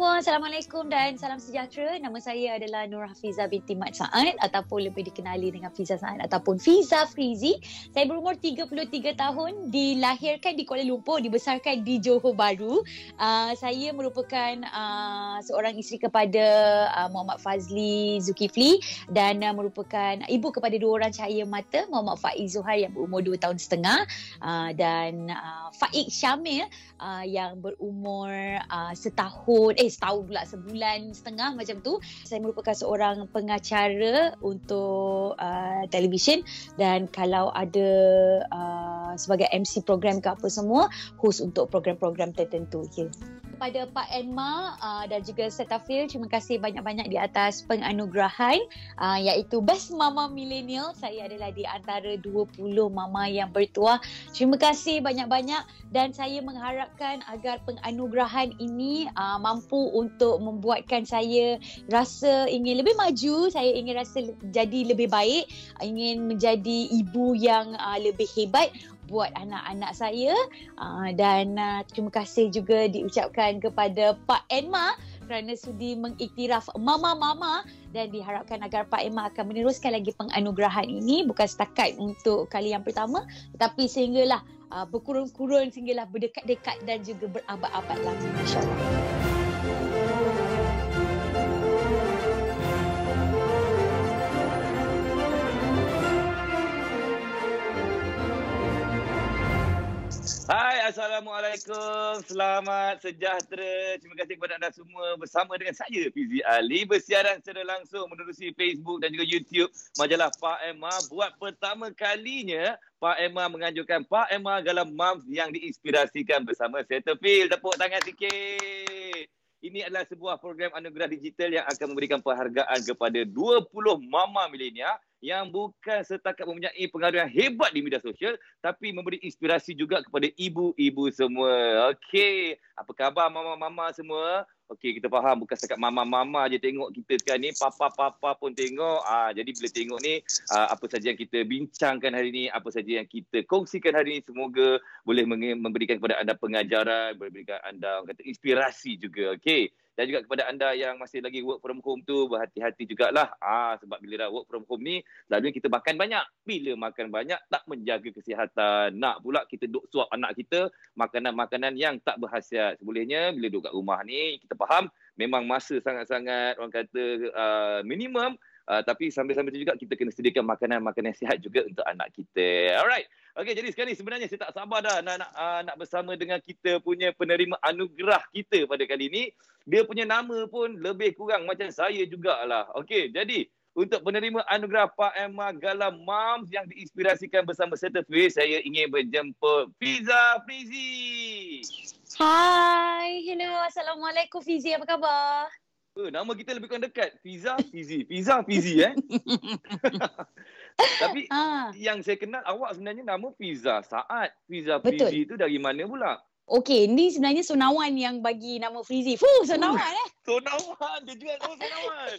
Semua, Assalamualaikum dan salam sejahtera. Nama saya adalah Nur Hafiza binti Mat Saad ataupun lebih dikenali dengan Fiza Saad ataupun Fiza Frizi. Saya berumur 33 tahun, dilahirkan di Kuala Lumpur, dibesarkan di Johor Bahru. Uh, saya merupakan uh, seorang isteri kepada uh, Muhammad Fazli Zulkifli dan uh, merupakan ibu kepada dua orang cahaya mata, Muhammad Faiz Zuhar yang berumur 2 tahun setengah uh, dan uh, Faik Syamil uh, yang berumur uh, setahun tahun eh setahun pula sebulan setengah macam tu. Saya merupakan seorang pengacara untuk uh, televisyen dan kalau ada uh, sebagai MC program ke apa semua host untuk program-program tertentu ya yeah kepada Pak Enma uh, dan juga Setafil terima kasih banyak-banyak di atas penganugerahan uh, iaitu Best Mama Millennial. Saya adalah di antara 20 mama yang bertuah. Terima kasih banyak-banyak. Dan saya mengharapkan agar penganugerahan ini uh, mampu untuk membuatkan saya rasa ingin lebih maju saya ingin rasa jadi lebih baik ingin menjadi ibu yang uh, lebih hebat buat anak-anak saya uh, dan uh, terima kasih juga diucapkan kepada Pak Enma kerana sudi mengiktiraf mama-mama dan diharapkan agar Pak Emma akan meneruskan lagi penganugerahan ini bukan setakat untuk kali yang pertama tetapi sehinggalah uh, berkurun-kurun sehinggalah berdekat-dekat dan juga berabad-abad lagi insyaAllah. Assalamualaikum. Selamat sejahtera. Terima kasih kepada anda semua bersama dengan saya, Fizi Ali. Bersiaran secara langsung menerusi Facebook dan juga YouTube majalah Pak Emma. Buat pertama kalinya, Pak Emma menganjurkan Pak Emma Galam Moms yang diinspirasikan bersama Settlefeel. Tepuk tangan sikit. Ini adalah sebuah program anugerah digital yang akan memberikan penghargaan kepada 20 mama milenial yang bukan setakat mempunyai pengaruh yang hebat di media sosial tapi memberi inspirasi juga kepada ibu-ibu semua. Okey, apa khabar mama-mama semua? Okey, kita faham bukan setakat mama-mama je tengok kita sekarang ni, papa-papa pun tengok. Ah, jadi bila tengok ni, ah, apa saja yang kita bincangkan hari ni, apa saja yang kita kongsikan hari ni, semoga boleh memberikan kepada anda pengajaran, boleh berikan anda kata inspirasi juga. Okey dan juga kepada anda yang masih lagi work from home tu berhati-hati jugalah. Ah sebab bila dah work from home ni selalunya kita makan banyak. Bila makan banyak tak menjaga kesihatan. Nak pula kita duk suap anak kita makanan-makanan yang tak berhasiat. Sebolehnya bila duduk kat rumah ni kita faham memang masa sangat-sangat orang kata uh, minimum. Uh, tapi sambil-sambil tu juga kita kena sediakan makanan-makanan sihat juga untuk anak kita. Alright Okey, jadi sekarang ni sebenarnya saya tak sabar dah nak nak, uh, nak bersama dengan kita punya penerima anugerah kita pada kali ini. Dia punya nama pun lebih kurang macam saya jugalah. Okey, jadi untuk penerima anugerah Pak Emma Gala Moms yang diinspirasikan bersama Certificate, saya ingin berjemput Fiza Fizi. Hai, hello. Assalamualaikum Fizi, apa khabar? Uh, nama kita lebih kurang dekat. Fiza Fizi. Fiza Fizi eh. Tapi ha. yang saya kenal awak sebenarnya nama Fiza Saat. Fiza Fizi tu dari mana pula? Okey, ni sebenarnya Sonawan yang bagi nama Frizi. Fuh, Sonawan eh. Sonawan, dia juga nama Sonawan.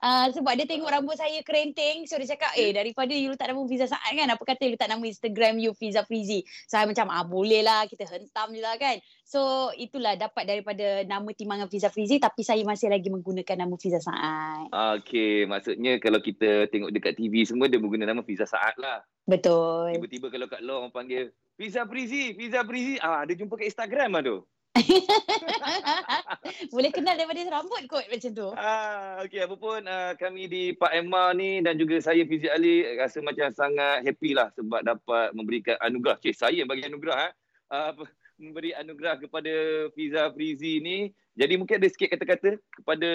uh, sebab dia tengok rambut saya kerenteng, so dia cakap, eh daripada you letak nama Fiza Saat kan, apa kata you letak nama Instagram you Fiza Frizi. Saya macam, ah boleh lah, kita hentam je lah kan. So, itulah dapat daripada nama timbangan Fiza Frizi, tapi saya masih lagi menggunakan nama Fiza Saat. Okey, maksudnya kalau kita tengok dekat TV semua, dia menggunakan nama Fiza Saat lah. Betul. Tiba-tiba kalau kat luar orang panggil, Fiza Prizi, Fiza Prizi. Ah, dia jumpa kat Instagram lah tu. Boleh kenal daripada rambut kot macam tu. Ah, okey, apa pun uh, kami di Pak Emma ni dan juga saya Fizi Ali rasa macam sangat happy lah sebab dapat memberikan anugerah. Cik, saya bagi anugerah. Eh. Uh, memberi anugerah kepada Fiza Frizi ni. Jadi mungkin ada sikit kata-kata kepada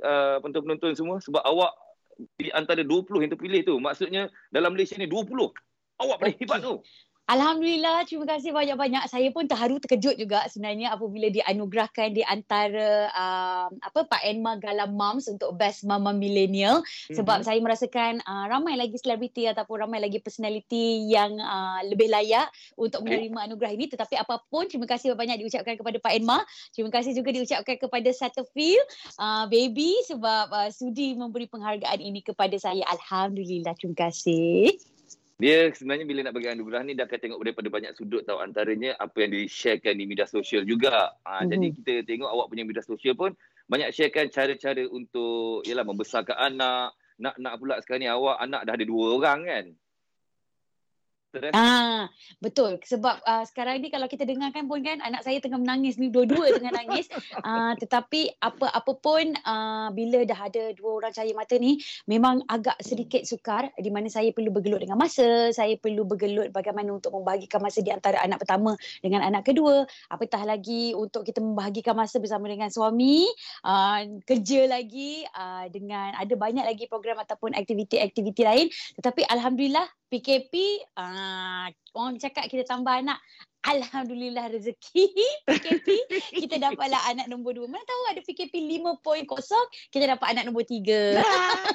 uh, penonton-penonton semua sebab awak di antara 20 yang terpilih tu. Maksudnya dalam Malaysia ni 20. Awak paling okay. hebat tu. Alhamdulillah, terima kasih banyak-banyak. Saya pun terharu terkejut juga sebenarnya apabila dianugerahkan di antara um, apa Pak Enma Galam Moms untuk Best Mama Millennial sebab mm-hmm. saya merasakan uh, ramai lagi selebriti ataupun ramai lagi personality yang uh, lebih layak untuk menerima anugerah ini tetapi apapun terima kasih banyak diucapkan kepada Pak Enma. Terima kasih juga diucapkan kepada Settlefeel uh, baby sebab uh, sudi memberi penghargaan ini kepada saya. Alhamdulillah, terima kasih. Dia sebenarnya bila nak bagi anugerah ni dia akan tengok daripada banyak sudut tahu antaranya apa yang di-sharekan di media sosial juga. Ha, mm-hmm. Jadi kita tengok awak punya media sosial pun banyak sharekan cara-cara untuk yalah membesarkan anak. Nak nak pula sekarang ni awak anak dah ada dua orang kan. Ah, betul. Sebab uh, sekarang ni kalau kita dengarkan pun kan anak saya tengah menangis ni dua-dua tengah nangis. Uh, tetapi apa-apa pun uh, bila dah ada dua orang cahaya mata ni memang agak sedikit sukar di mana saya perlu bergelut dengan masa, saya perlu bergelut bagaimana untuk membahagikan masa di antara anak pertama dengan anak kedua. Apatah lagi untuk kita membahagikan masa bersama dengan suami, uh, kerja lagi uh, dengan ada banyak lagi program ataupun aktiviti-aktiviti lain. Tetapi alhamdulillah PKP uh, orang cakap kita tambah anak Alhamdulillah rezeki PKP kita dapatlah anak nombor dua. Mana tahu ada PKP 5.0 kita dapat anak nombor tiga.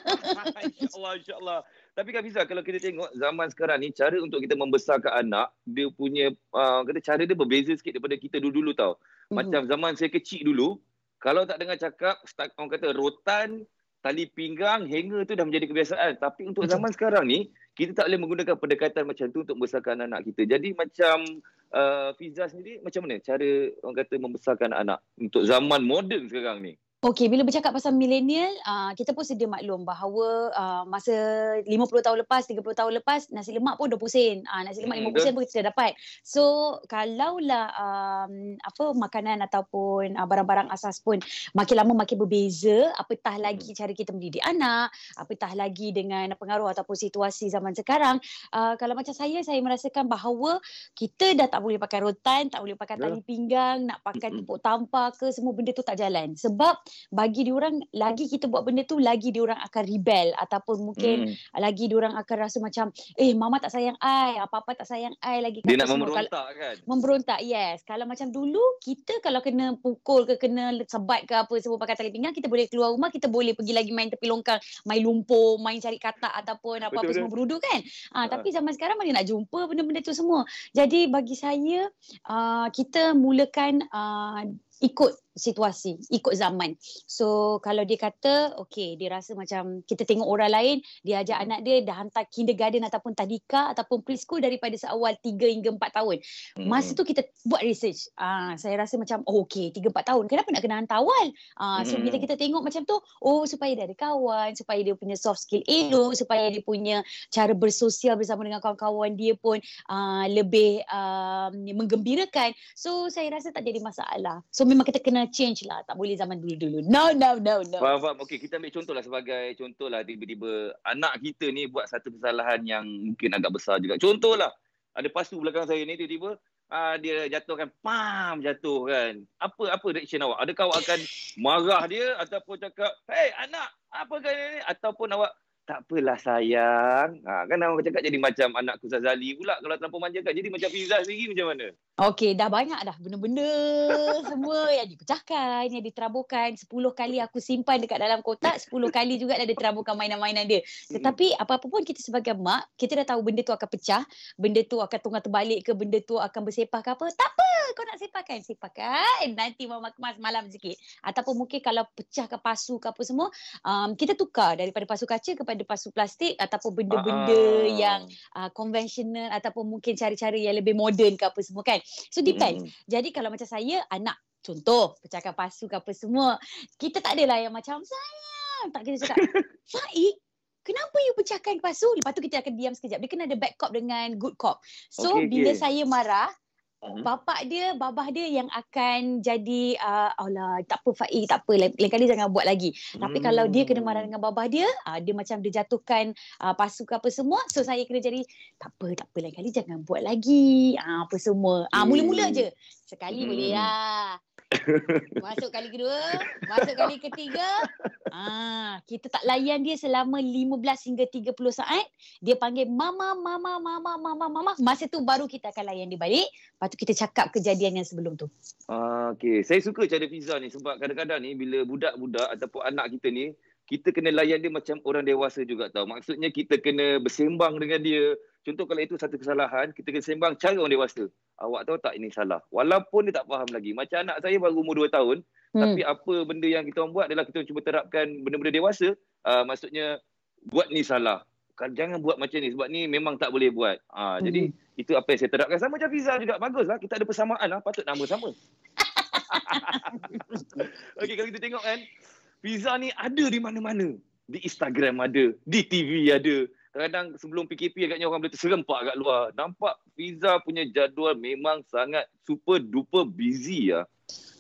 InsyaAllah, insyaAllah. Tapi Kak Fiza, kalau kita tengok zaman sekarang ni, cara untuk kita membesarkan anak, dia punya, uh, kata cara dia berbeza sikit daripada kita dulu-dulu tau. Mhm. Macam mm-hmm. zaman saya kecil dulu, kalau tak dengar cakap, orang kata rotan, tali pinggang, hanger tu dah menjadi kebiasaan. Tapi untuk zaman sekarang ni, kita tak boleh menggunakan pendekatan macam tu untuk membesarkan anak kita. Jadi macam uh, Fiza sendiri, macam mana cara orang kata membesarkan anak untuk zaman moden sekarang ni? Okey, bila bercakap pasal milenial, uh, kita pun sedia maklum bahawa uh, masa 50 tahun lepas, 30 tahun lepas, nasi lemak pun 20 sen. Uh, nasi lemak hmm, 50 sen pun kita dah dapat. So, kalaulah um, apa makanan ataupun uh, barang-barang asas pun makin lama makin berbeza, apatah lagi hmm. cara kita mendidik anak, apatah lagi dengan pengaruh ataupun situasi zaman sekarang, uh, kalau macam saya, saya merasakan bahawa kita dah tak boleh pakai rotan, tak boleh pakai tali pinggang, nak pakai tepuk tampar ke, semua benda tu tak jalan. Sebab bagi diorang lagi kita buat benda tu lagi diorang akan rebel. Ataupun mungkin hmm. lagi diorang akan rasa macam eh mama tak sayang ai apa-apa tak sayang ai lagi dia nak memberontak kalau, kan? memberontak yes. Kalau macam dulu kita kalau kena pukul ke kena sebat ke apa semua pakai tali pinggang kita boleh keluar rumah kita boleh pergi lagi main tepi longkang main lumpur main cari katak ataupun apa-apa semua berudu kan? Ha, tapi zaman sekarang mana nak jumpa benda-benda tu semua? Jadi bagi saya uh, kita mulakan uh, ikut situasi, ikut zaman. So kalau dia kata, okay, dia rasa macam kita tengok orang lain, dia ajak anak dia dah hantar kindergarten ataupun tadika ataupun preschool daripada seawal 3 hingga 4 tahun. Masa tu kita buat research. Ah, saya rasa macam, oh okay, 3-4 tahun. Kenapa nak kena hantar awal? Ah, so bila kita tengok macam tu, oh supaya dia ada kawan, supaya dia punya soft skill elok, supaya dia punya cara bersosial bersama dengan kawan-kawan dia pun uh, lebih uh, menggembirakan. So saya rasa tak jadi masalah. So memang kita kena change lah. Tak boleh zaman dulu-dulu. No, no, no, no. Faham, faham. Okay, kita ambil contoh lah sebagai contoh lah tiba-tiba anak kita ni buat satu kesalahan yang mungkin agak besar juga. Contoh lah, ada pasu belakang saya ni tiba-tiba uh, dia jatuhkan, pam, jatuh kan. Apa apa reaction awak? Adakah awak akan marah dia ataupun cakap, hey anak, apa kan ini? Ataupun awak, tak apalah sayang. Ha, kan orang cakap jadi macam anak Kusaz Zali pula kalau terlalu manjakan. Jadi macam Fiza sendiri macam mana? Okey, dah banyak dah benda-benda semua yang dipecahkan, yang diteraburkan. Sepuluh kali aku simpan dekat dalam kotak, sepuluh kali juga dah diteraburkan mainan-mainan dia. Tetapi apa-apa pun kita sebagai mak, kita dah tahu benda tu akan pecah, benda tu akan tunggal terbalik ke, benda tu akan bersepah ke apa. Tak apa, kau nak sepahkan, sepahkan. Nanti mama kemas malam sikit. Ataupun mungkin kalau pecah ke pasu ke apa semua, um, kita tukar daripada pasu kaca kepada pasu plastik ataupun benda-benda uh-huh. yang uh, konvensional ataupun mungkin cara-cara yang lebih moden ke apa semua kan. So depends. Mm. Jadi kalau macam saya anak contoh pecahkan pasu ke apa semua, kita tak adalah yang macam sayang. Tak kita cakap, Faik, kenapa you pecahkan pasu? Lepas tu kita akan diam sekejap. Dia kena ada bad cop dengan good cop. So okay, bila okay. saya marah, Uh-huh. Bapak dia, babah dia yang akan jadi uh, Allah, tak apa Faiz, tak apa. Lain, lain kali jangan buat lagi. Hmm. Tapi kalau dia kena marah dengan babah dia, uh, dia macam dia jatuhkan uh, pasu ke apa semua. So saya kena jadi tak apa, tak apa lain kali jangan buat lagi. Uh, apa semua. Ah uh, mula-mula je. Sekali hmm. boleh lah. Masuk kali kedua, masuk kali ketiga. Ah, kita tak layan dia selama 15 hingga 30 saat. Dia panggil mama, mama, mama, mama, mama. Masa tu baru kita akan layan dia balik. Lepas tu kita cakap kejadian yang sebelum tu. Ah, okay. Saya suka cara Fiza ni sebab kadang-kadang ni bila budak-budak ataupun anak kita ni, kita kena layan dia macam orang dewasa juga tau. Maksudnya kita kena bersembang dengan dia. Contoh kalau itu satu kesalahan, kita kena sembang cara orang dewasa. Awak tahu tak ini salah. Walaupun dia tak faham lagi. Macam anak saya baru umur 2 tahun. Hmm. Tapi apa benda yang kita buat adalah kita cuba terapkan benda-benda dewasa. Uh, maksudnya buat ni salah. kalau jangan buat macam ni sebab ni memang tak boleh buat. Ha, hmm. Jadi itu apa yang saya terapkan. Sama macam Fiza juga. Baguslah. Kita ada persamaan lah. Patut nama sama. Okey, kalau kita tengok kan. Fiza ni ada di mana-mana. Di Instagram ada. Di TV ada. Kadang-kadang sebelum PKP agaknya orang boleh terserempak kat luar. Nampak Fiza punya jadual memang sangat super duper busy ya.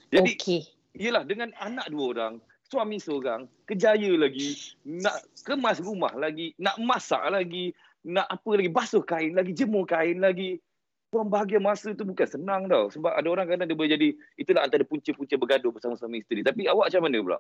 Jadi, okay. yelah dengan anak dua orang, suami seorang, kejaya lagi, nak kemas rumah lagi, nak masak lagi, nak apa lagi, basuh kain lagi, jemur kain lagi. Pembahagian masa tu bukan senang tau. Sebab ada orang kadang dia boleh jadi, itulah antara punca-punca bergaduh bersama suami isteri. Tapi awak macam mana pula?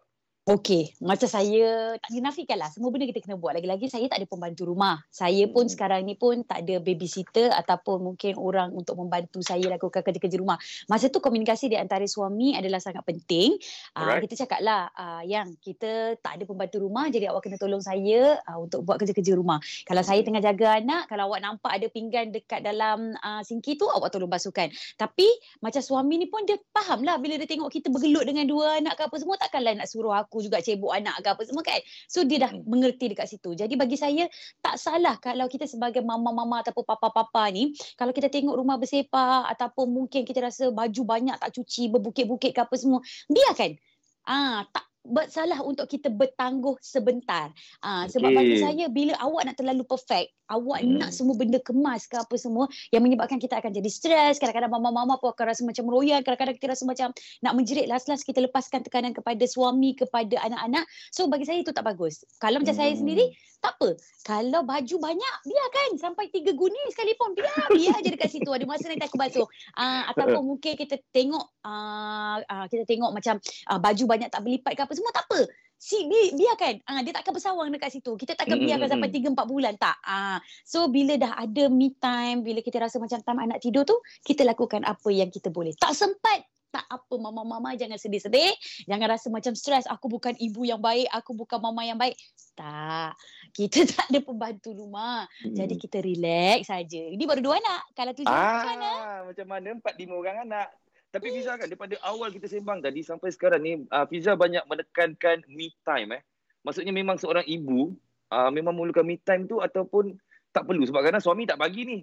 Okey, macam saya tak dinafikan lah. Semua benda kita kena buat. Lagi-lagi saya tak ada pembantu rumah. Saya pun hmm. sekarang ni pun tak ada babysitter ataupun mungkin orang untuk membantu saya lakukan kerja-kerja rumah. Masa tu komunikasi di antara suami adalah sangat penting. Uh, kita cakap lah, uh, yang kita tak ada pembantu rumah jadi awak kena tolong saya uh, untuk buat kerja-kerja rumah. Kalau saya tengah jaga anak, kalau awak nampak ada pinggan dekat dalam uh, sinki tu, awak tolong basuhkan. Tapi macam suami ni pun dia faham lah bila dia tengok kita bergelut dengan dua anak ke apa semua, takkanlah nak suruh aku juga cebok anak ke apa semua kan. So dia dah mengerti dekat situ. Jadi bagi saya tak salah kalau kita sebagai mama-mama ataupun papa-papa ni kalau kita tengok rumah bersepah ataupun mungkin kita rasa baju banyak tak cuci berbukit-bukit ke apa semua biarkan. Ah tak bersalah untuk kita bertangguh sebentar. Ah sebab okay. bagi saya bila awak nak terlalu perfect awak hmm. nak semua benda kemas ke apa semua yang menyebabkan kita akan jadi stres kadang-kadang mama-mama pun akan rasa macam meroyan kadang-kadang kita rasa macam nak menjerit last-last kita lepaskan tekanan kepada suami kepada anak-anak so bagi saya itu tak bagus kalau macam hmm. saya sendiri tak apa. Kalau baju banyak biarkan sampai tiga guni sekalipun biar biar je dekat situ. Ada masa nanti aku basuh. Uh, ataupun mungkin kita tengok uh, uh, kita tengok macam uh, baju banyak tak berlipat ke apa semua tak apa. Si bi, biarkan ah dia takkan bersawang dekat situ. Kita takkan biarkan sampai 3 4 bulan. Tak. Ah so bila dah ada me time bila kita rasa macam time anak tidur tu kita lakukan apa yang kita boleh. Tak sempat tak apa mama-mama jangan sedih-sedih. Jangan rasa macam stres. Aku bukan ibu yang baik aku bukan mama yang baik. Tak. Kita tak ada pembantu rumah. Hmm. jadi kita relax saja. Ini baru dua anak. Kalau tujuh ah, macam mana? Macam mana? Empat lima orang anak. Tapi Fiza kan daripada awal kita sembang tadi sampai sekarang ni uh, Fiza banyak menekankan me time eh. Maksudnya memang seorang ibu uh, memang memerlukan me time tu ataupun tak perlu. Sebab kadang suami tak bagi ni.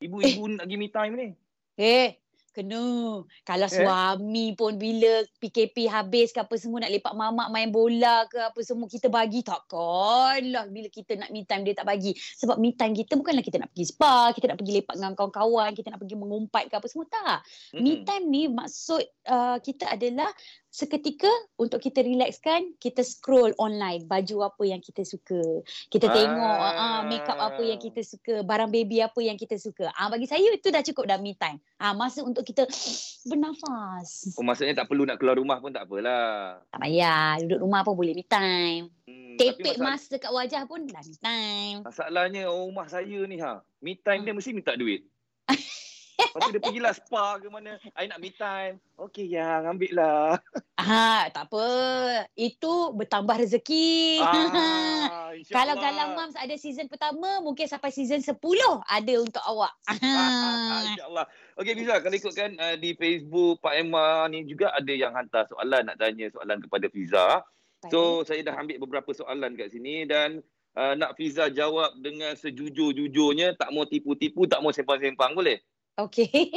Ibu-ibu eh. nak bagi me time ni. Eh, Kena. Kalau eh? suami pun bila PKP habis ke apa semua nak lepak mamak main bola ke apa semua kita bagi takkanlah bila kita nak me time dia tak bagi. Sebab me time kita bukanlah kita nak pergi spa, kita nak pergi lepak dengan kawan-kawan, kita nak pergi mengumpat ke apa semua tak. Hmm. Me time ni maksud uh, kita adalah seketika untuk kita relaxkan kita scroll online baju apa yang kita suka. Kita tengok ah. uh, makeup apa yang kita suka barang baby apa yang kita suka. Ah uh, bagi saya itu dah cukup dah me time. Ah uh, masa untuk kita bernafas. Oh maksudnya tak perlu nak keluar rumah pun tak apalah. Tak payah duduk rumah pun boleh me time. Hmm, tepek masalah... mas dekat wajah pun dah me time. Masalahnya rumah saya ni ha me time dia mesti minta duit Lepas tu dia pergilah spa ke mana. I nak me time. Okey yang ambil lah. Ha, tak apa. Itu bertambah rezeki. Ah, Kalau Galang Moms ada season pertama, mungkin sampai season 10 ada untuk awak. Ah, InsyaAllah. Okey Fiza, kalau ikutkan uh, di Facebook Pak Emma ni juga ada yang hantar soalan nak tanya soalan kepada Fiza. So saya dah ambil beberapa soalan kat sini dan uh, nak Fiza jawab dengan sejujur-jujurnya. Tak mau tipu-tipu, tak mau sempang-sempang boleh? Okey.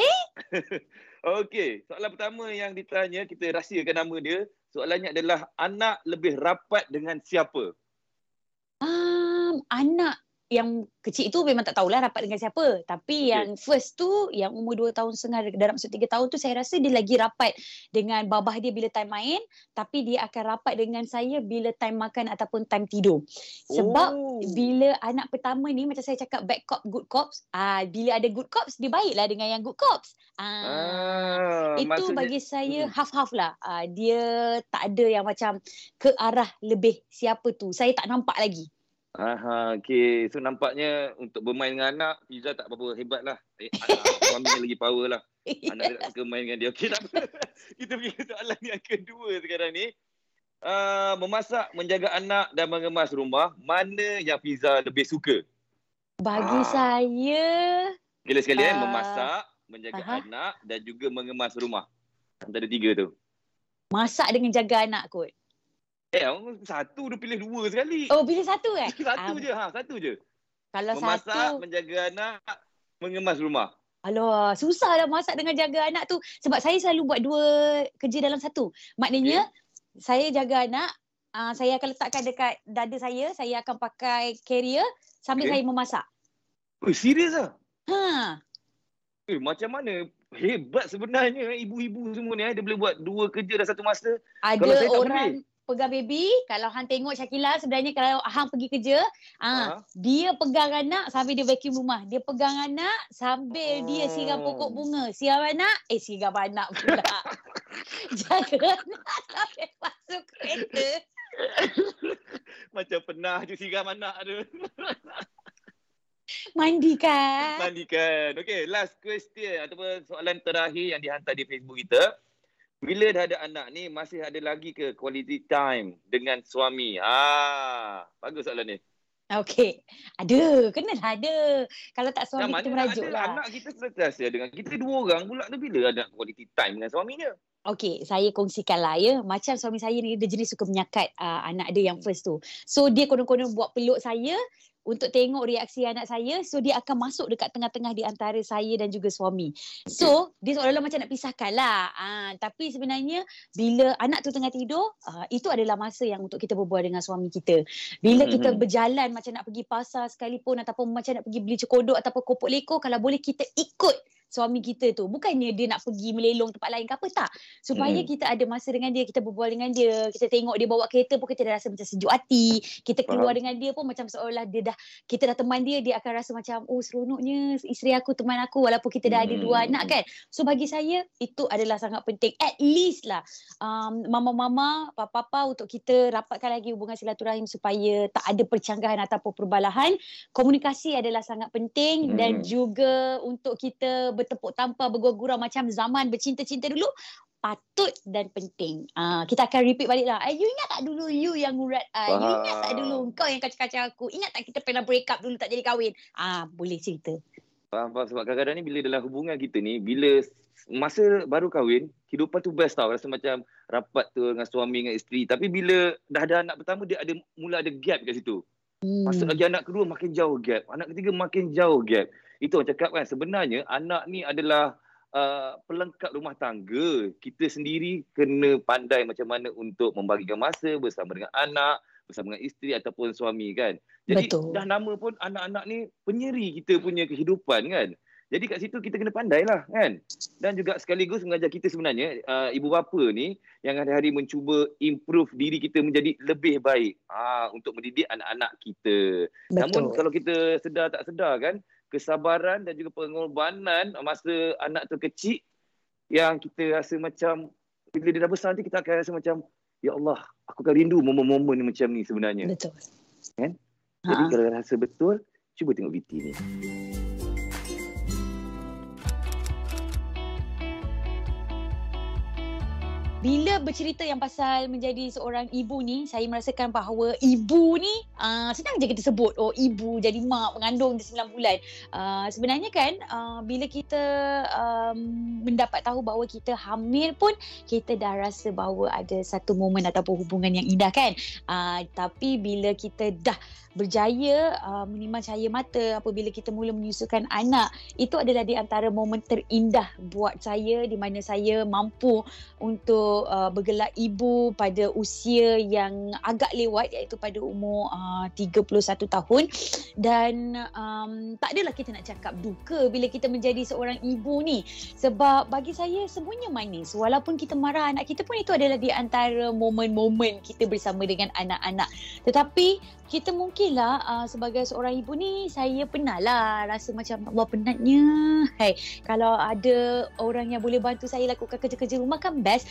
Okey, soalan pertama yang ditanya, kita rahsiakan nama dia. Soalannya adalah anak lebih rapat dengan siapa? Um, anak yang kecil itu memang tak tahulah rapat dengan siapa. Tapi okay. yang first tu, yang umur dua tahun setengah, dalam maksud tiga tahun tu, saya rasa dia lagi rapat dengan babah dia bila time main. Tapi dia akan rapat dengan saya bila time makan ataupun time tidur. Sebab oh. bila anak pertama ni, macam saya cakap bad cop, good cops. Ah, bila ada good cops, dia baiklah dengan yang good cops. Ah, ah, itu maksudnya, bagi saya hmm. half-half lah. Ah, dia tak ada yang macam ke arah lebih siapa tu. Saya tak nampak lagi. Aha, okay. So nampaknya untuk bermain dengan anak, Fiza tak apa-apa hebat lah. Eh, suaminya lagi power lah. Anak dia tak suka main dengan dia. Okay, tak apa. Kita pergi ke soalan yang kedua sekarang ni. Uh, memasak, menjaga anak dan mengemas rumah, mana yang Fiza lebih suka? Bagi ah. saya... Gila sekali uh, eh, memasak, menjaga uh anak dan juga mengemas rumah. Antara tiga tu. Masak dengan jaga anak kot. Eh, satu dia pilih dua sekali. Oh, pilih satu eh? satu um. je, ha, satu je. Kalau Memasak, satu, menjaga anak, mengemas rumah. alah susah lah masak dengan jaga anak tu. Sebab saya selalu buat dua kerja dalam satu. Maknanya saya jaga anak, uh, saya akan letakkan dekat dada saya, saya akan pakai carrier sambil Okey. saya memasak. Oh, serius ah? Ha, Eh, macam mana? Hebat sebenarnya ibu-ibu semua ni. Eh. Dia boleh buat dua kerja dalam satu masa. ada Kalau saya tak orang pegang baby, kalau hang tengok Syakila sebenarnya kalau hang pergi kerja, ah Ha? dia pegang anak sambil dia vacuum rumah. Dia pegang anak sambil dia siram Oh. pokok bunga. Siram anak, eh siram anak pula. Jaga anak sampai masuk kereta. Macam pernah je siram anak tu. Mandikan. Mandikan. Okay, last question ataupun soalan terakhir yang dihantar di Facebook kita. Bila dah ada anak ni, masih ada lagi ke quality time dengan suami? Ah, bagus soalan ni. Okey. Ada. Kenalah ada. Kalau tak suami Yang kita merajuk ada lah. anak kita sentiasa dengan kita dua orang pula tu bila ada quality time dengan suaminya? Okey, saya kongsikan lah ya. Macam suami saya ni, dia jenis suka menyakat uh, anak dia yang first tu. So, dia konon-konon buat peluk saya untuk tengok reaksi anak saya. So, dia akan masuk dekat tengah-tengah di antara saya dan juga suami. So, dia seolah-olah macam nak pisahkan lah. Uh, tapi sebenarnya, bila anak tu tengah tidur, uh, itu adalah masa yang untuk kita berbual dengan suami kita. Bila kita Mhm. berjalan macam nak pergi pasar sekalipun ataupun macam nak pergi beli cekodok ataupun kopok leko, kalau boleh kita ikut suami kita tu. Bukannya dia nak pergi melelong tempat lain ke apa, tak supaya Hmm. kita ada masa dengan dia kita berbual dengan dia kita tengok dia bawa kereta pun kita dah rasa macam sejuk hati kita keluar Faham. dengan dia pun macam seolah dia dah kita dah teman dia dia akan rasa macam oh seronoknya isteri aku teman aku walaupun kita dah ada dua Hmm. anak kan so bagi saya itu adalah sangat penting at least lah um, mama-mama papa-papa untuk kita rapatkan lagi hubungan silaturahim supaya tak ada percanggahan ataupun perbalahan komunikasi adalah sangat penting dan Hmm. juga untuk kita bertepuk tampar bergurau-gurau macam zaman bercinta-cinta dulu patut dan penting. Ah kita akan repeat balik lah. Eh, you ingat tak dulu you yang urat I? You ingat tak dulu kau yang kacau-kacau aku? Ingat tak kita pernah break up dulu tak jadi kahwin? Ah boleh cerita. Faham, faham. Sebab kadang-kadang ni bila dalam hubungan kita ni, bila masa baru kahwin, kehidupan tu best tau. Rasa macam rapat tu dengan suami, dengan isteri. Tapi bila dah ada anak pertama, dia ada mula ada gap kat situ. Hmm. Masuk lagi anak kedua, makin jauh gap. Anak ketiga, makin jauh gap. Itu orang cakap kan, sebenarnya anak ni adalah uh, pelengkap rumah tangga. Kita sendiri kena pandai macam mana untuk membagikan masa bersama dengan anak, bersama dengan isteri ataupun suami kan. Jadi Betul. dah nama pun anak-anak ni penyeri kita punya kehidupan kan. Jadi kat situ kita kena pandai lah kan. Dan juga sekaligus mengajar kita sebenarnya uh, ibu bapa ni yang hari-hari mencuba improve diri kita menjadi lebih baik ah untuk mendidik anak-anak kita. Betul. Namun kalau kita sedar tak sedar kan kesabaran dan juga pengorbanan masa anak tu kecil yang kita rasa macam bila dia dah besar nanti kita akan rasa macam ya Allah aku akan rindu momen-momen macam ni sebenarnya. Betul. Kan? Jadi Ha. kalau rasa betul cuba tengok BT ni. Bila bercerita yang pasal menjadi seorang ibu ni, saya merasakan bahawa ibu ni uh, senang je kita sebut oh ibu jadi mak mengandung dia 9 bulan. Uh, sebenarnya kan uh, bila kita um, mendapat tahu bahawa kita hamil pun kita dah rasa bahawa ada satu momen ataupun hubungan yang indah kan. Uh, tapi bila kita dah berjaya uh, menimang cahaya mata apabila kita mula menyusukan anak itu adalah di antara momen terindah buat saya di mana saya mampu untuk uh, bergelar ibu pada usia yang agak lewat iaitu pada umur uh, 31 tahun. Dan um, tak adalah kita nak cakap duka bila kita menjadi seorang ibu ni. Sebab bagi saya semuanya manis. Walaupun kita marah anak kita pun itu adalah di antara momen-momen kita bersama dengan anak-anak. Tetapi kita mungkinlah uh, sebagai seorang ibu ni saya pernah lah rasa macam Allah penatnya. Hai kalau ada orang yang boleh bantu saya lakukan kerja-kerja rumah kan best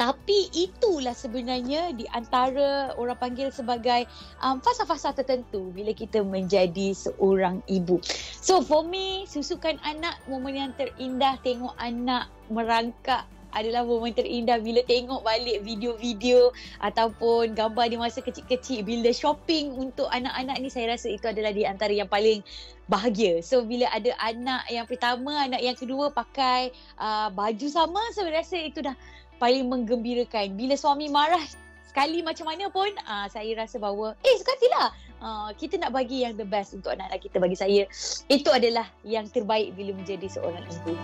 tapi itulah sebenarnya di antara orang panggil sebagai um, fasa-fasa tertentu bila kita menjadi seorang ibu. So for me, susukan anak momen yang terindah tengok anak merangkak adalah momen terindah bila tengok balik video-video ataupun gambar di masa kecil-kecil bila shopping untuk anak-anak ni saya rasa itu adalah di antara yang paling bahagia. So bila ada anak yang pertama, anak yang kedua pakai uh, baju sama, saya rasa itu dah paling menggembirakan. Bila suami marah sekali macam mana pun uh, saya rasa bahawa eh sekatilah uh, kita nak bagi yang the best untuk anak-anak kita bagi saya itu adalah yang terbaik bila menjadi seorang ibu.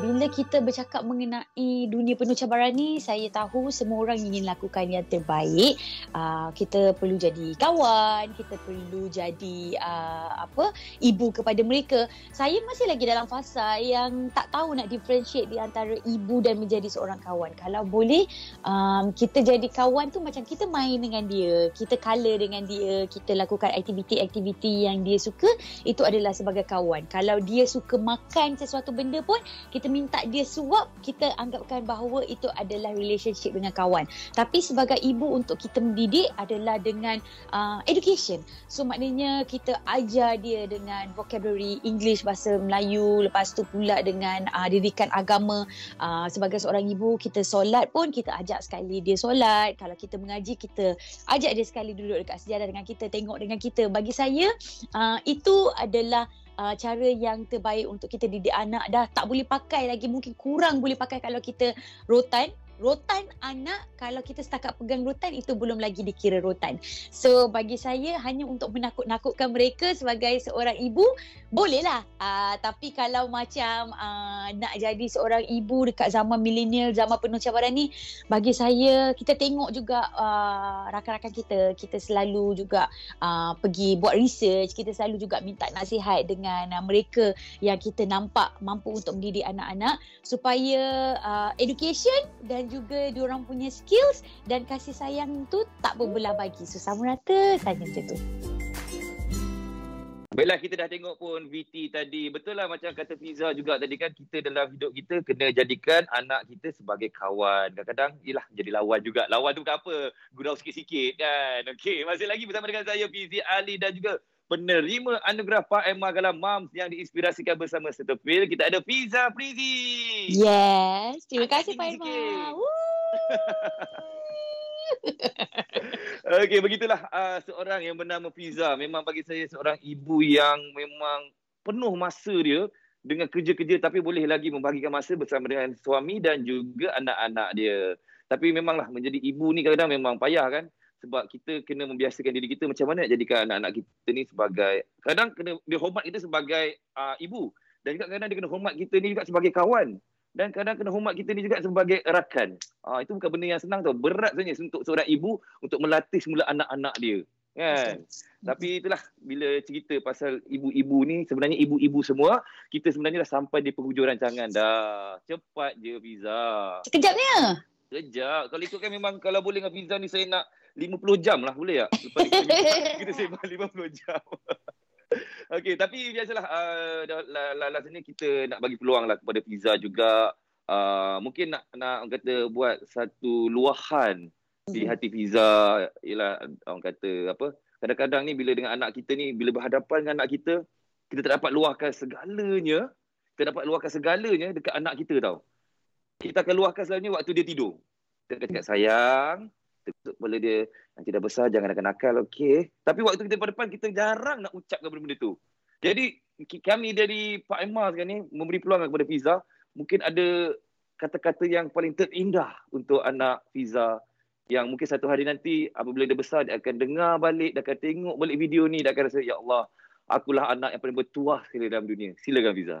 Bila kita bercakap mengenai dunia penuh cabaran ni, saya tahu semua orang ingin lakukan yang terbaik. Uh, kita perlu jadi kawan, kita perlu jadi uh, apa ibu kepada mereka. Saya masih lagi dalam fasa yang tak tahu nak differentiate di antara ibu dan menjadi seorang kawan. Kalau boleh, um, kita jadi kawan tu macam kita main dengan dia, kita color dengan dia, kita lakukan aktiviti-aktiviti yang dia suka, itu adalah sebagai kawan. Kalau dia suka makan sesuatu benda pun, kita minta dia suap, kita anggapkan bahawa itu adalah relationship dengan kawan. Tapi sebagai ibu untuk kita mendidik adalah dengan uh, education. So maknanya kita ajar dia dengan vocabulary English, bahasa Melayu, lepas tu pula dengan uh, didikan agama. Uh, sebagai seorang ibu, kita solat pun kita ajak sekali dia solat. Kalau kita mengaji, kita ajak dia sekali duduk dekat sejadah dengan kita, tengok dengan kita. Bagi saya, uh, itu adalah uh, cara yang terbaik untuk kita didik anak dah tak boleh pakai lagi. Mungkin kurang boleh pakai kalau kita rotan rotan anak kalau kita setakat pegang rotan itu belum lagi dikira rotan. So bagi saya hanya untuk menakut-nakutkan mereka sebagai seorang ibu bolehlah. Uh, tapi kalau macam uh, nak jadi seorang ibu dekat zaman milenial, zaman penuh cabaran ni bagi saya kita tengok juga uh, rakan-rakan kita, kita selalu juga uh, pergi buat research, kita selalu juga minta nasihat dengan uh, mereka yang kita nampak mampu untuk mendidik anak-anak supaya uh, education dan juga diorang punya skills dan kasih sayang tu tak berbelah bagi. So sama rata saja macam tu. Baiklah kita dah tengok pun VT tadi. Betul lah macam kata Fiza juga tadi kan kita dalam hidup kita kena jadikan anak kita sebagai kawan. Kadang-kadang ialah jadi lawan juga. Lawan tu bukan apa. Gurau sikit-sikit kan. Okey masih lagi bersama dengan saya Fizi Ali dan juga penerima anugerah Pak Emma Galam Moms yang diinspirasikan bersama Setopil. Kita ada Fiza Frizi. Yes. Terima kasih Pak Emma. Okey, begitulah uh, seorang yang bernama Fiza. Memang bagi saya seorang ibu yang memang penuh masa dia dengan kerja-kerja tapi boleh lagi membagikan masa bersama dengan suami dan juga anak-anak dia. Tapi memanglah menjadi ibu ni kadang-kadang memang payah kan sebab kita kena membiasakan diri kita macam mana nak jadikan anak-anak kita ni sebagai kadang kena dia hormat kita sebagai uh, ibu dan juga kadang dia kena hormat kita ni juga sebagai kawan dan kadang kena hormat kita ni juga sebagai rakan. Ah itu bukan benda yang senang tau. Berat sebenarnya untuk seorang ibu untuk melatih semula anak-anak dia. Kan? Betul. Tapi itulah bila cerita pasal ibu-ibu ni sebenarnya ibu-ibu semua kita sebenarnya dah sampai di penghujung rancangan dah. Cepat je Fiza. Sekejapnya. Sekejap. Kalau ikutkan memang kalau boleh dengan Fiza ni saya nak 50 jam lah boleh tak? Lepas kita, kita sembang 50 jam. Okey, tapi biasalah uh, last ni kita nak bagi peluang lah kepada Fiza juga. Uh, mungkin nak nak orang kata buat satu luahan di hmm. hati Fiza ialah orang kata apa? Kadang-kadang ni bila dengan anak kita ni bila berhadapan dengan anak kita, kita tak dapat luahkan segalanya. Kita dapat luahkan segalanya dekat anak kita tau. Kita akan luahkan segalanya waktu dia tidur. Kita akan cakap sayang, tutup kepala dia nanti dah besar jangan nakal-nakal okey. Tapi waktu kita pada depan kita jarang nak ucapkan benda-benda tu. Jadi kami dari Pak Emma sekarang ni memberi peluang kepada Fiza. Mungkin ada kata-kata yang paling terindah untuk anak Fiza yang mungkin satu hari nanti apabila dia besar dia akan dengar balik dia akan tengok balik video ni dia akan rasa ya Allah akulah anak yang paling bertuah sekali dalam dunia. Silakan Fiza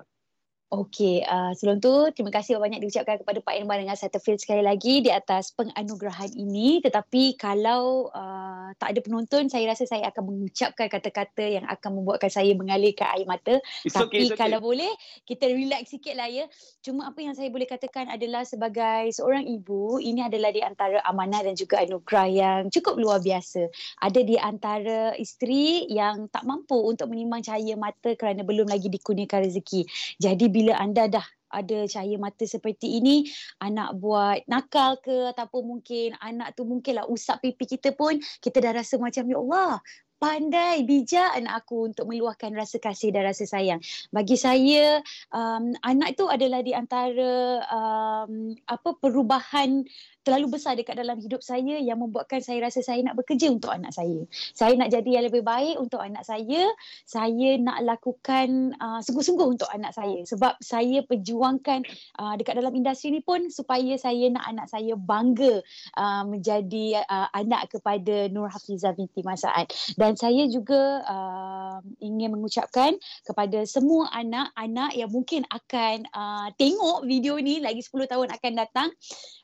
Okey, uh, sebelum tu terima kasih banyak diucapkan kepada Pak Irman dengan Setterfield sekali lagi di atas penganugerahan ini. Tetapi kalau uh, tak ada penonton, saya rasa saya akan mengucapkan kata-kata yang akan membuatkan saya mengalirkan air mata. It's Tapi okay, kalau okay. boleh, kita relax sikit lah ya. Cuma apa yang saya boleh katakan adalah sebagai seorang ibu, ini adalah di antara amanah dan juga anugerah yang cukup luar biasa. Ada di antara isteri yang tak mampu untuk menimang cahaya mata kerana belum lagi dikurniakan rezeki. Jadi bila anda dah ada cahaya mata seperti ini anak buat nakal ke ataupun mungkin anak tu mungkinlah usap pipi kita pun kita dah rasa macam ya Allah pandai bijak anak aku untuk meluahkan rasa kasih dan rasa sayang. Bagi saya um, anak itu adalah di antara um, apa perubahan terlalu besar dekat dalam hidup saya yang membuatkan saya rasa saya nak bekerja untuk anak saya. Saya nak jadi yang lebih baik untuk anak saya. Saya nak lakukan uh, sungguh-sungguh untuk anak saya sebab saya perjuangkan uh, dekat dalam industri ni pun supaya saya nak anak saya bangga uh, menjadi uh, anak kepada Nur Hafiza binti Masaat. Dan saya juga uh, ingin mengucapkan kepada semua anak-anak yang mungkin akan uh, tengok video ni lagi 10 tahun akan datang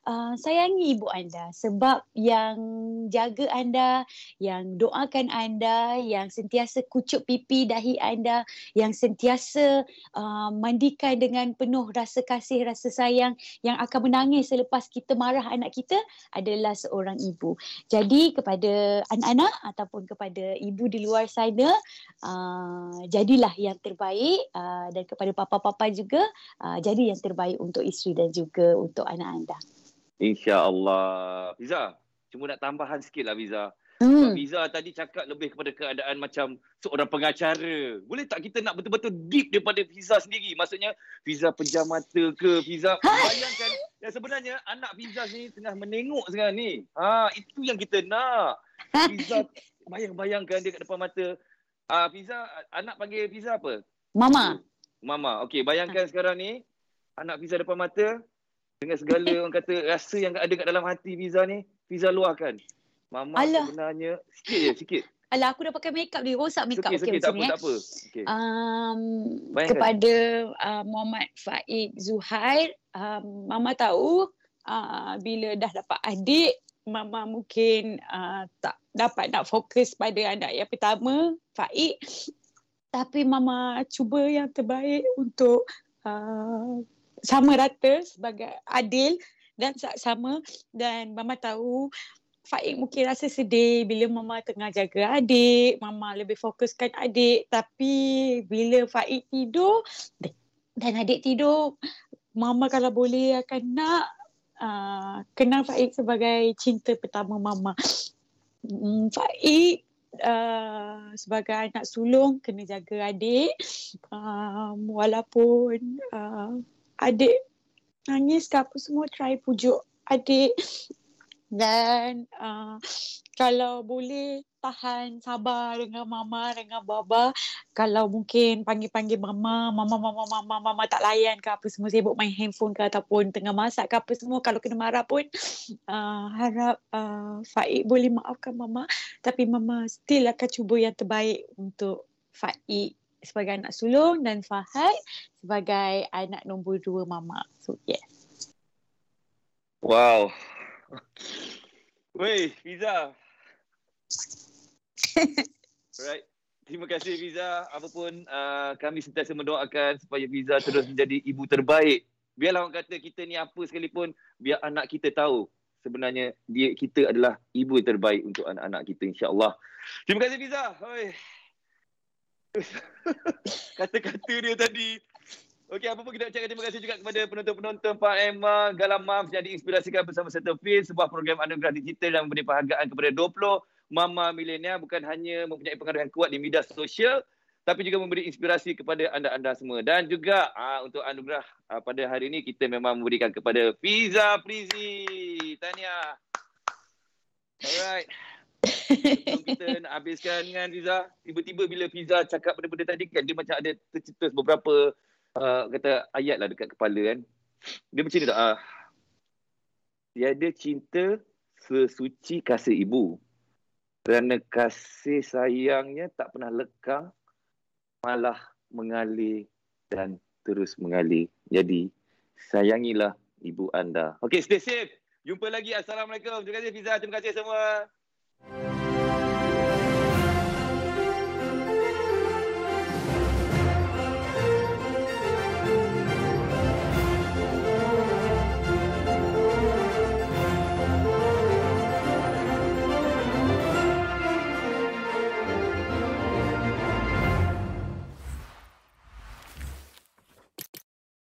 uh, sayangi ibu anda sebab yang jaga anda, yang doakan anda, yang sentiasa kucup pipi dahi anda, yang sentiasa uh, mandikan dengan penuh rasa kasih, rasa sayang, yang akan menangis selepas kita marah anak kita adalah seorang ibu. Jadi kepada anak-anak ataupun kepada ibu di luar sana, uh, jadilah yang terbaik uh, dan kepada papa-papa juga, uh, jadi yang terbaik untuk isteri dan juga untuk anak anda. InsyaAllah. Fiza, cuma nak tambahan sikit lah Fiza. Hmm. Fiza tadi cakap lebih kepada keadaan macam seorang pengacara. Boleh tak kita nak betul-betul deep daripada Fiza sendiri? Maksudnya Fiza pejam mata ke? Fiza bayangkan yang sebenarnya anak Fiza ni tengah menengok sekarang ni. Ha, itu yang kita nak. Fiza bayang-bayangkan dia kat depan mata. Ah, Fiza, anak panggil Fiza apa? Mama. Mama. Okey, bayangkan sekarang ni anak Fiza depan mata, dengan segala orang kata rasa yang ada kat dalam hati Fiza ni, Fiza luahkan. Mama Alah. sebenarnya sikit je, sikit. Alah aku dah pakai makeup dia rosak makeup okey okay, tak apa, eh. tak apa. Okay. Um, kepada uh, Muhammad Faik Zuhair, um, mama tahu uh, bila dah dapat adik, mama mungkin uh, tak dapat nak fokus pada anak yang pertama, Faik. Tapi mama cuba yang terbaik untuk uh, sama rata sebagai adil dan sama. Dan mama tahu Faik mungkin rasa sedih bila mama tengah jaga adik, mama lebih fokuskan adik. Tapi bila Faik tidur dan adik tidur mama kalau boleh akan nak uh, kenal Faik sebagai cinta pertama mama. Hmm, Faik uh, sebagai anak sulung kena jaga adik. Um, walaupun uh, adik nangis ke apa semua try pujuk adik. Dan uh, kalau boleh tahan sabar dengan mama dengan baba kalau mungkin panggil-panggil mama mama mama mama mama tak layan ke apa semua sibuk main handphone ke ataupun tengah masak ke apa semua kalau kena marah pun uh, harap uh, Faik boleh maafkan mama. Tapi mama still akan cuba yang terbaik untuk Faik sebagai anak sulung dan Fahad sebagai anak nombor dua mama. So, yes. Wow. Wei, Fiza. right. Terima kasih Fiza. Apapun uh, kami sentiasa mendoakan supaya Fiza terus menjadi ibu terbaik. Biarlah orang kata kita ni apa sekalipun, biar anak kita tahu sebenarnya dia kita adalah ibu terbaik untuk anak-anak kita insya-Allah. Terima kasih Fiza. Hoi. Kata-kata dia tadi. Okey, apa pun kita ucapkan terima kasih juga kepada penonton-penonton Pak Emma Galam Mams yang diinspirasikan bersama Settle Field, sebuah program anugerah digital yang memberi penghargaan kepada 20 mama milenial bukan hanya mempunyai pengaruh yang kuat di media sosial tapi juga memberi inspirasi kepada anda-anda semua. Dan juga aa, ah, untuk anugerah aa, ah, pada hari ini kita memang memberikan kepada Fiza Prizi. Tania. Alright. Sebelum kita nak habiskan dengan Fiza, tiba-tiba bila Fiza cakap benda-benda tadi kan, dia macam ada tercetus beberapa uh, kata ayat lah dekat kepala kan. Dia macam ni tak? Uh, tiada cinta sesuci kasih ibu. Kerana kasih sayangnya tak pernah lekang, malah mengalir dan terus mengalir. Jadi, sayangilah ibu anda. Okay, stay safe. Jumpa lagi. Assalamualaikum. Terima kasih Fiza. Terima kasih semua. Thank you.